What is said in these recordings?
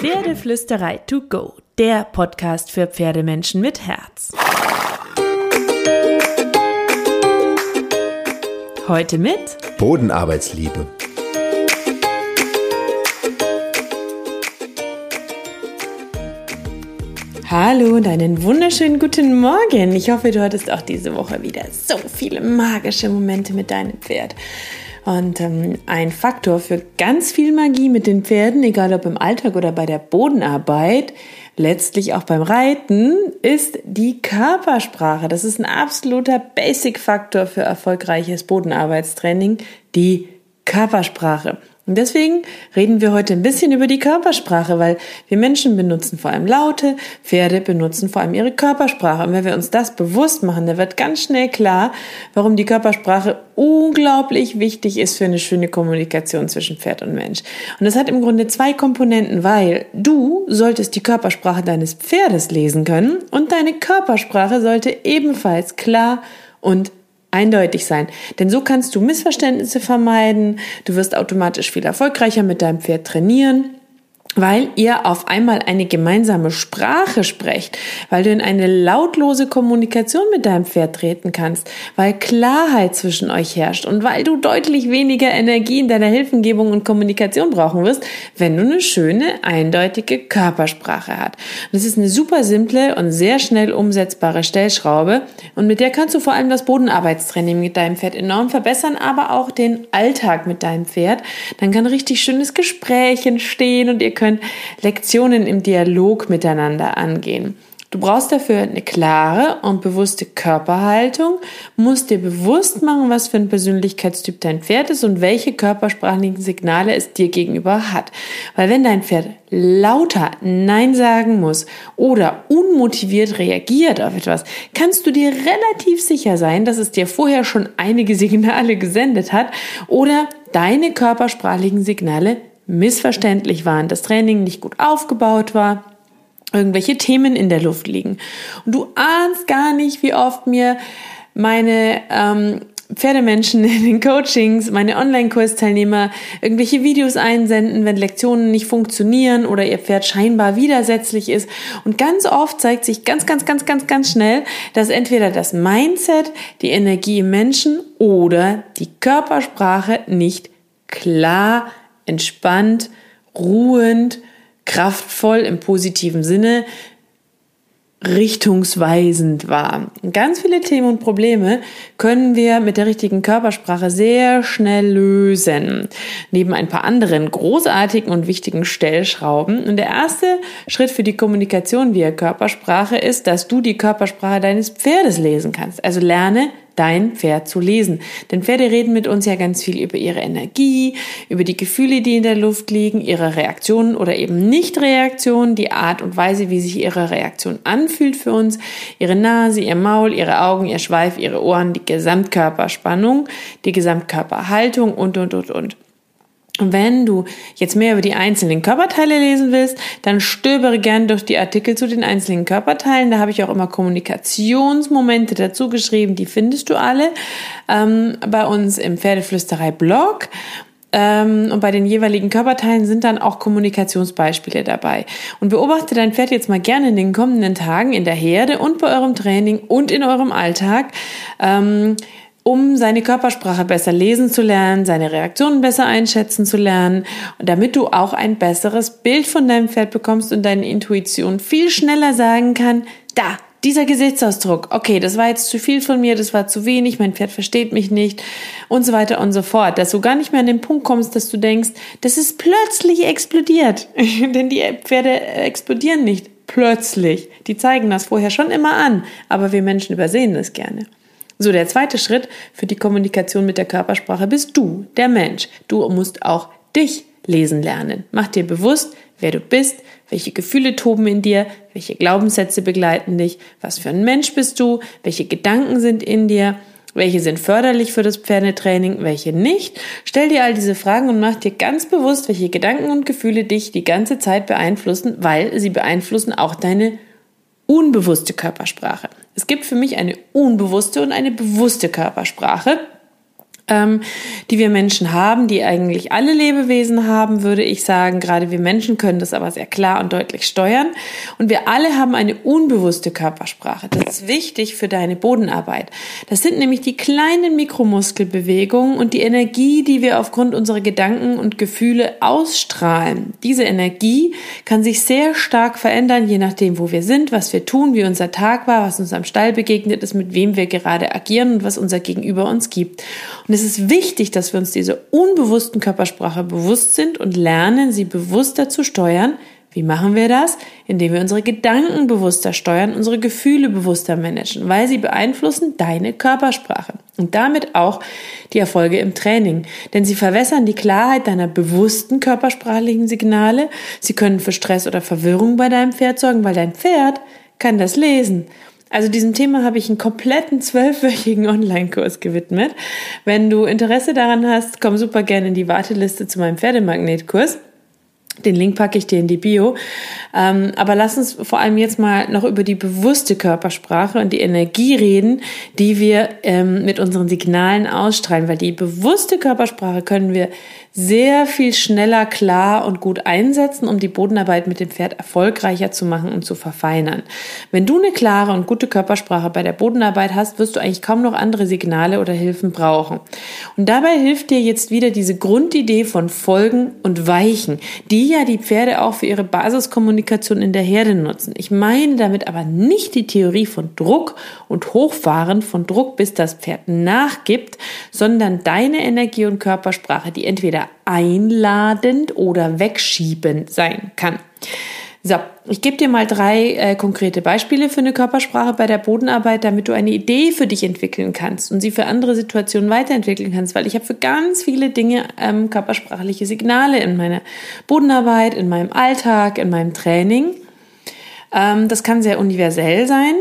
Pferdeflüsterei to go, der Podcast für Pferdemenschen mit Herz. Heute mit Bodenarbeitsliebe. Hallo und einen wunderschönen guten Morgen. Ich hoffe, du hattest auch diese Woche wieder so viele magische Momente mit deinem Pferd. Und ähm, ein Faktor für ganz viel Magie mit den Pferden, egal ob im Alltag oder bei der Bodenarbeit, letztlich auch beim Reiten, ist die Körpersprache. Das ist ein absoluter Basic-Faktor für erfolgreiches Bodenarbeitstraining, die Körpersprache. Und deswegen reden wir heute ein bisschen über die Körpersprache, weil wir Menschen benutzen vor allem Laute, Pferde benutzen vor allem ihre Körpersprache. Und wenn wir uns das bewusst machen, dann wird ganz schnell klar, warum die Körpersprache unglaublich wichtig ist für eine schöne Kommunikation zwischen Pferd und Mensch. Und das hat im Grunde zwei Komponenten, weil du solltest die Körpersprache deines Pferdes lesen können und deine Körpersprache sollte ebenfalls klar und eindeutig sein. Denn so kannst du Missverständnisse vermeiden, du wirst automatisch viel erfolgreicher mit deinem Pferd trainieren weil ihr auf einmal eine gemeinsame Sprache sprecht, weil du in eine lautlose Kommunikation mit deinem Pferd treten kannst, weil Klarheit zwischen euch herrscht und weil du deutlich weniger Energie in deiner Hilfengebung und Kommunikation brauchen wirst, wenn du eine schöne, eindeutige Körpersprache hast. das ist eine super simple und sehr schnell umsetzbare Stellschraube und mit der kannst du vor allem das Bodenarbeitstraining mit deinem Pferd enorm verbessern, aber auch den Alltag mit deinem Pferd. Dann kann richtig schönes Gespräch entstehen und ihr könnt Lektionen im Dialog miteinander angehen. Du brauchst dafür eine klare und bewusste Körperhaltung, musst dir bewusst machen, was für ein Persönlichkeitstyp dein Pferd ist und welche körpersprachlichen Signale es dir gegenüber hat. Weil wenn dein Pferd lauter Nein sagen muss oder unmotiviert reagiert auf etwas, kannst du dir relativ sicher sein, dass es dir vorher schon einige Signale gesendet hat oder deine körpersprachlichen Signale missverständlich waren, das Training nicht gut aufgebaut war, irgendwelche Themen in der Luft liegen. Und du ahnst gar nicht, wie oft mir meine ähm, Pferdemenschen in den Coachings, meine Online-Kursteilnehmer irgendwelche Videos einsenden, wenn Lektionen nicht funktionieren oder ihr Pferd scheinbar widersetzlich ist. Und ganz oft zeigt sich ganz, ganz, ganz, ganz, ganz schnell, dass entweder das Mindset, die Energie im Menschen oder die Körpersprache nicht klar entspannt, ruhend, kraftvoll im positiven Sinne, richtungsweisend war. Ganz viele Themen und Probleme können wir mit der richtigen Körpersprache sehr schnell lösen. Neben ein paar anderen großartigen und wichtigen Stellschrauben. Und der erste Schritt für die Kommunikation via Körpersprache ist, dass du die Körpersprache deines Pferdes lesen kannst. Also lerne dein Pferd zu lesen. Denn Pferde reden mit uns ja ganz viel über ihre Energie, über die Gefühle, die in der Luft liegen, ihre Reaktionen oder eben Nicht-Reaktionen, die Art und Weise, wie sich ihre Reaktion anfühlt für uns, ihre Nase, ihr Maul, ihre Augen, ihr Schweif, ihre Ohren, die Gesamtkörperspannung, die Gesamtkörperhaltung und, und, und, und. Wenn du jetzt mehr über die einzelnen Körperteile lesen willst, dann stöbere gern durch die Artikel zu den einzelnen Körperteilen. Da habe ich auch immer Kommunikationsmomente dazu geschrieben. Die findest du alle ähm, bei uns im Pferdeflüsterei-Blog. Ähm, und bei den jeweiligen Körperteilen sind dann auch Kommunikationsbeispiele dabei. Und beobachte dein Pferd jetzt mal gerne in den kommenden Tagen in der Herde und bei eurem Training und in eurem Alltag. Ähm, um seine Körpersprache besser lesen zu lernen, seine Reaktionen besser einschätzen zu lernen und damit du auch ein besseres Bild von deinem Pferd bekommst und deine Intuition viel schneller sagen kann, da, dieser Gesichtsausdruck, okay, das war jetzt zu viel von mir, das war zu wenig, mein Pferd versteht mich nicht und so weiter und so fort, dass du gar nicht mehr an den Punkt kommst, dass du denkst, das ist plötzlich explodiert, denn die Pferde explodieren nicht plötzlich, die zeigen das vorher schon immer an, aber wir Menschen übersehen das gerne. So, der zweite Schritt für die Kommunikation mit der Körpersprache bist du, der Mensch. Du musst auch dich lesen lernen. Mach dir bewusst, wer du bist, welche Gefühle toben in dir, welche Glaubenssätze begleiten dich, was für ein Mensch bist du, welche Gedanken sind in dir, welche sind förderlich für das Pferdetraining, welche nicht. Stell dir all diese Fragen und mach dir ganz bewusst, welche Gedanken und Gefühle dich die ganze Zeit beeinflussen, weil sie beeinflussen auch deine unbewusste Körpersprache. Es gibt für mich eine unbewusste und eine bewusste Körpersprache. Ähm, die wir Menschen haben, die eigentlich alle Lebewesen haben, würde ich sagen. Gerade wir Menschen können das aber sehr klar und deutlich steuern. Und wir alle haben eine unbewusste Körpersprache. Das ist wichtig für deine Bodenarbeit. Das sind nämlich die kleinen Mikromuskelbewegungen und die Energie, die wir aufgrund unserer Gedanken und Gefühle ausstrahlen. Diese Energie kann sich sehr stark verändern, je nachdem, wo wir sind, was wir tun, wie unser Tag war, was uns am Stall begegnet ist, mit wem wir gerade agieren und was unser Gegenüber uns gibt. Und es ist wichtig, dass wir uns dieser unbewussten Körpersprache bewusst sind und lernen, sie bewusster zu steuern. Wie machen wir das? Indem wir unsere Gedanken bewusster steuern, unsere Gefühle bewusster managen, weil sie beeinflussen deine Körpersprache und damit auch die Erfolge im Training. Denn sie verwässern die Klarheit deiner bewussten körpersprachlichen Signale. Sie können für Stress oder Verwirrung bei deinem Pferd sorgen, weil dein Pferd kann das lesen also diesem Thema habe ich einen kompletten zwölfwöchigen Online-Kurs gewidmet. Wenn du Interesse daran hast, komm super gerne in die Warteliste zu meinem Pferdemagnetkurs. Den Link packe ich dir in die Bio. Ähm, aber lass uns vor allem jetzt mal noch über die bewusste Körpersprache und die Energie reden, die wir ähm, mit unseren Signalen ausstrahlen. Weil die bewusste Körpersprache können wir sehr viel schneller, klar und gut einsetzen, um die Bodenarbeit mit dem Pferd erfolgreicher zu machen und zu verfeinern. Wenn du eine klare und gute Körpersprache bei der Bodenarbeit hast, wirst du eigentlich kaum noch andere Signale oder Hilfen brauchen. Und dabei hilft dir jetzt wieder diese Grundidee von Folgen und Weichen, die ja die Pferde auch für ihre Basiskommunikation in der Herde nutzen. Ich meine damit aber nicht die Theorie von Druck und Hochfahren von Druck, bis das Pferd nachgibt, sondern deine Energie und Körpersprache, die entweder einladend oder wegschiebend sein kann. So, ich gebe dir mal drei äh, konkrete Beispiele für eine Körpersprache bei der Bodenarbeit, damit du eine Idee für dich entwickeln kannst und sie für andere Situationen weiterentwickeln kannst, weil ich habe für ganz viele Dinge ähm, körpersprachliche Signale in meiner Bodenarbeit, in meinem Alltag, in meinem Training. Ähm, das kann sehr universell sein.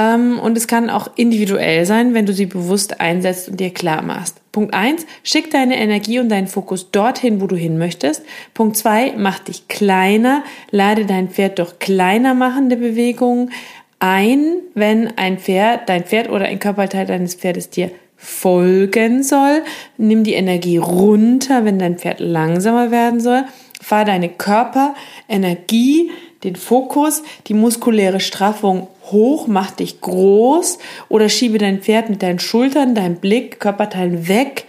Ähm, und es kann auch individuell sein, wenn du sie bewusst einsetzt und dir klar machst. Punkt eins: schick deine Energie und deinen Fokus dorthin, wo du hin möchtest. Punkt zwei: mach dich kleiner, lade dein Pferd durch kleiner machende Bewegungen ein, wenn ein Pferd, dein Pferd oder ein Körperteil deines Pferdes dir folgen soll. Nimm die Energie runter, wenn dein Pferd langsamer werden soll. Fahr deine Körperenergie den Fokus, die muskuläre Straffung hoch, mach dich groß oder schiebe dein Pferd mit deinen Schultern, deinem Blick, Körperteilen weg,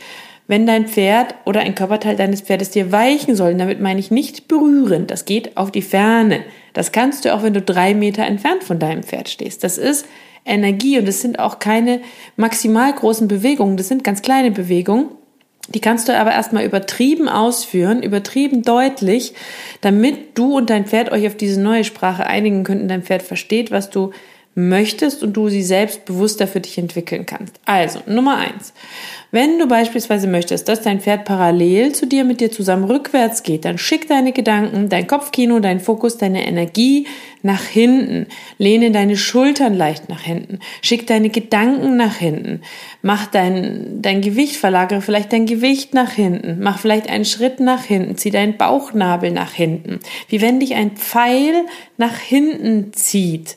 wenn dein Pferd oder ein Körperteil deines Pferdes dir weichen soll. Damit meine ich nicht berühren, das geht auf die Ferne. Das kannst du auch, wenn du drei Meter entfernt von deinem Pferd stehst. Das ist Energie und es sind auch keine maximal großen Bewegungen, das sind ganz kleine Bewegungen. Die kannst du aber erstmal übertrieben ausführen, übertrieben deutlich, damit du und dein Pferd euch auf diese neue Sprache einigen könnt und dein Pferd versteht, was du möchtest und du sie selbst bewusster für dich entwickeln kannst. Also, Nummer eins. Wenn du beispielsweise möchtest, dass dein Pferd parallel zu dir mit dir zusammen rückwärts geht, dann schick deine Gedanken, dein Kopfkino, dein Fokus, deine Energie nach hinten. Lehne deine Schultern leicht nach hinten. Schick deine Gedanken nach hinten. Mach dein, dein Gewicht, verlagere vielleicht dein Gewicht nach hinten. Mach vielleicht einen Schritt nach hinten. Zieh deinen Bauchnabel nach hinten. Wie wenn dich ein Pfeil nach hinten zieht.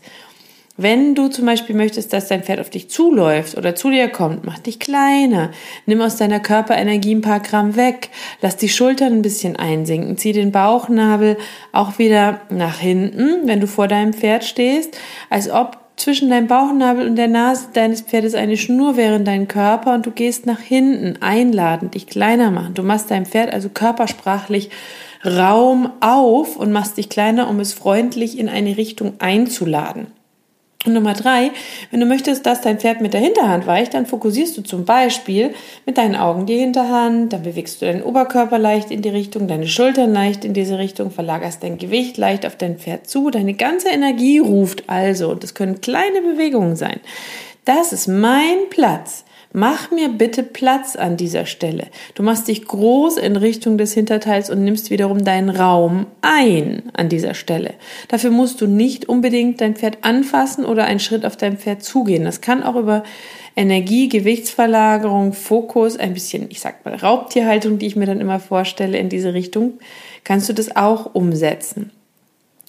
Wenn du zum Beispiel möchtest, dass dein Pferd auf dich zuläuft oder zu dir kommt, mach dich kleiner. Nimm aus deiner Körperenergie ein paar Gramm weg. Lass die Schultern ein bisschen einsinken. Zieh den Bauchnabel auch wieder nach hinten, wenn du vor deinem Pferd stehst, als ob zwischen deinem Bauchnabel und der Nase deines Pferdes eine Schnur wäre in deinen Körper und du gehst nach hinten, einladen, dich kleiner machen. Du machst deinem Pferd also körpersprachlich Raum auf und machst dich kleiner, um es freundlich in eine Richtung einzuladen. Und Nummer drei, wenn du möchtest, dass dein Pferd mit der Hinterhand weicht, dann fokussierst du zum Beispiel mit deinen Augen die Hinterhand, dann bewegst du deinen Oberkörper leicht in die Richtung, deine Schultern leicht in diese Richtung, verlagerst dein Gewicht leicht auf dein Pferd zu, deine ganze Energie ruft also, und das können kleine Bewegungen sein. Das ist mein Platz. Mach mir bitte Platz an dieser Stelle. Du machst dich groß in Richtung des Hinterteils und nimmst wiederum deinen Raum ein an dieser Stelle. Dafür musst du nicht unbedingt dein Pferd anfassen oder einen Schritt auf dein Pferd zugehen. Das kann auch über Energie, Gewichtsverlagerung, Fokus, ein bisschen, ich sag mal, Raubtierhaltung, die ich mir dann immer vorstelle in diese Richtung, kannst du das auch umsetzen.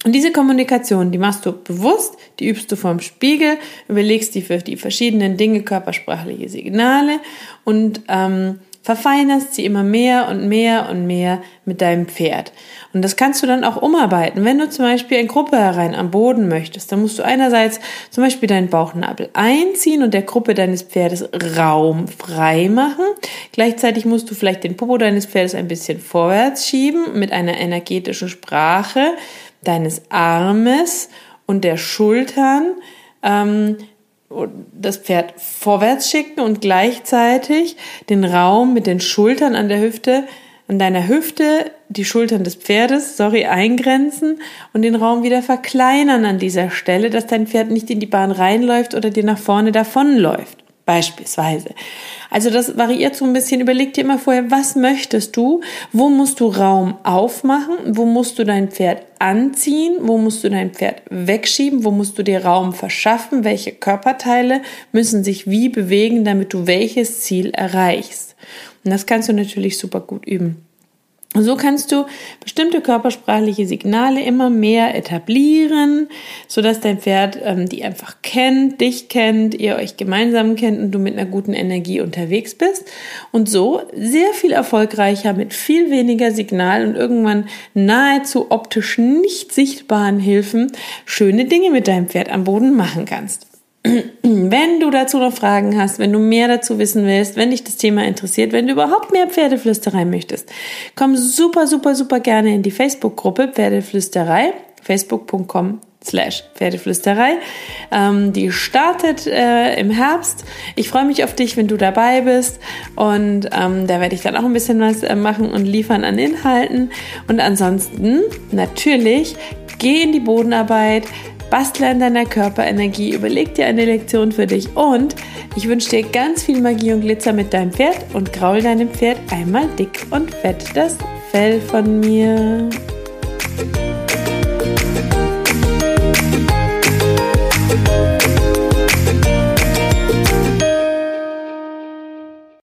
Und diese Kommunikation, die machst du bewusst, die übst du vorm Spiegel, überlegst die für die verschiedenen Dinge, körpersprachliche Signale und ähm, verfeinerst sie immer mehr und mehr und mehr mit deinem Pferd. Und das kannst du dann auch umarbeiten. Wenn du zum Beispiel in Gruppe herein am Boden möchtest, dann musst du einerseits zum Beispiel deinen Bauchnabel einziehen und der Gruppe deines Pferdes Raum frei machen. Gleichzeitig musst du vielleicht den Popo deines Pferdes ein bisschen vorwärts schieben mit einer energetischen Sprache deines Armes und der Schultern. Ähm, das Pferd vorwärts schicken und gleichzeitig den Raum mit den Schultern an der Hüfte, an deiner Hüfte die Schultern des Pferdes, sorry, eingrenzen und den Raum wieder verkleinern an dieser Stelle, dass dein Pferd nicht in die Bahn reinläuft oder dir nach vorne davonläuft. Beispielsweise. Also das variiert so ein bisschen. Überleg dir immer vorher, was möchtest du? Wo musst du Raum aufmachen? Wo musst du dein Pferd anziehen? Wo musst du dein Pferd wegschieben? Wo musst du dir Raum verschaffen? Welche Körperteile müssen sich wie bewegen, damit du welches Ziel erreichst? Und das kannst du natürlich super gut üben. So kannst du bestimmte körpersprachliche Signale immer mehr etablieren, so dass dein Pferd ähm, die einfach kennt, dich kennt, ihr euch gemeinsam kennt und du mit einer guten Energie unterwegs bist und so sehr viel erfolgreicher mit viel weniger Signal und irgendwann nahezu optisch nicht sichtbaren Hilfen schöne Dinge mit deinem Pferd am Boden machen kannst. Wenn du dazu noch Fragen hast, wenn du mehr dazu wissen willst, wenn dich das Thema interessiert, wenn du überhaupt mehr Pferdeflüsterei möchtest, komm super, super, super gerne in die Facebook-Gruppe Pferdeflüsterei, facebook.com slash Pferdeflüsterei. Ähm, die startet äh, im Herbst. Ich freue mich auf dich, wenn du dabei bist. Und ähm, da werde ich dann auch ein bisschen was äh, machen und liefern an Inhalten. Und ansonsten natürlich geh in die Bodenarbeit, Bastle an deiner Körperenergie, überleg dir eine Lektion für dich und ich wünsche dir ganz viel Magie und Glitzer mit deinem Pferd und graul deinem Pferd einmal dick und fett das Fell von mir.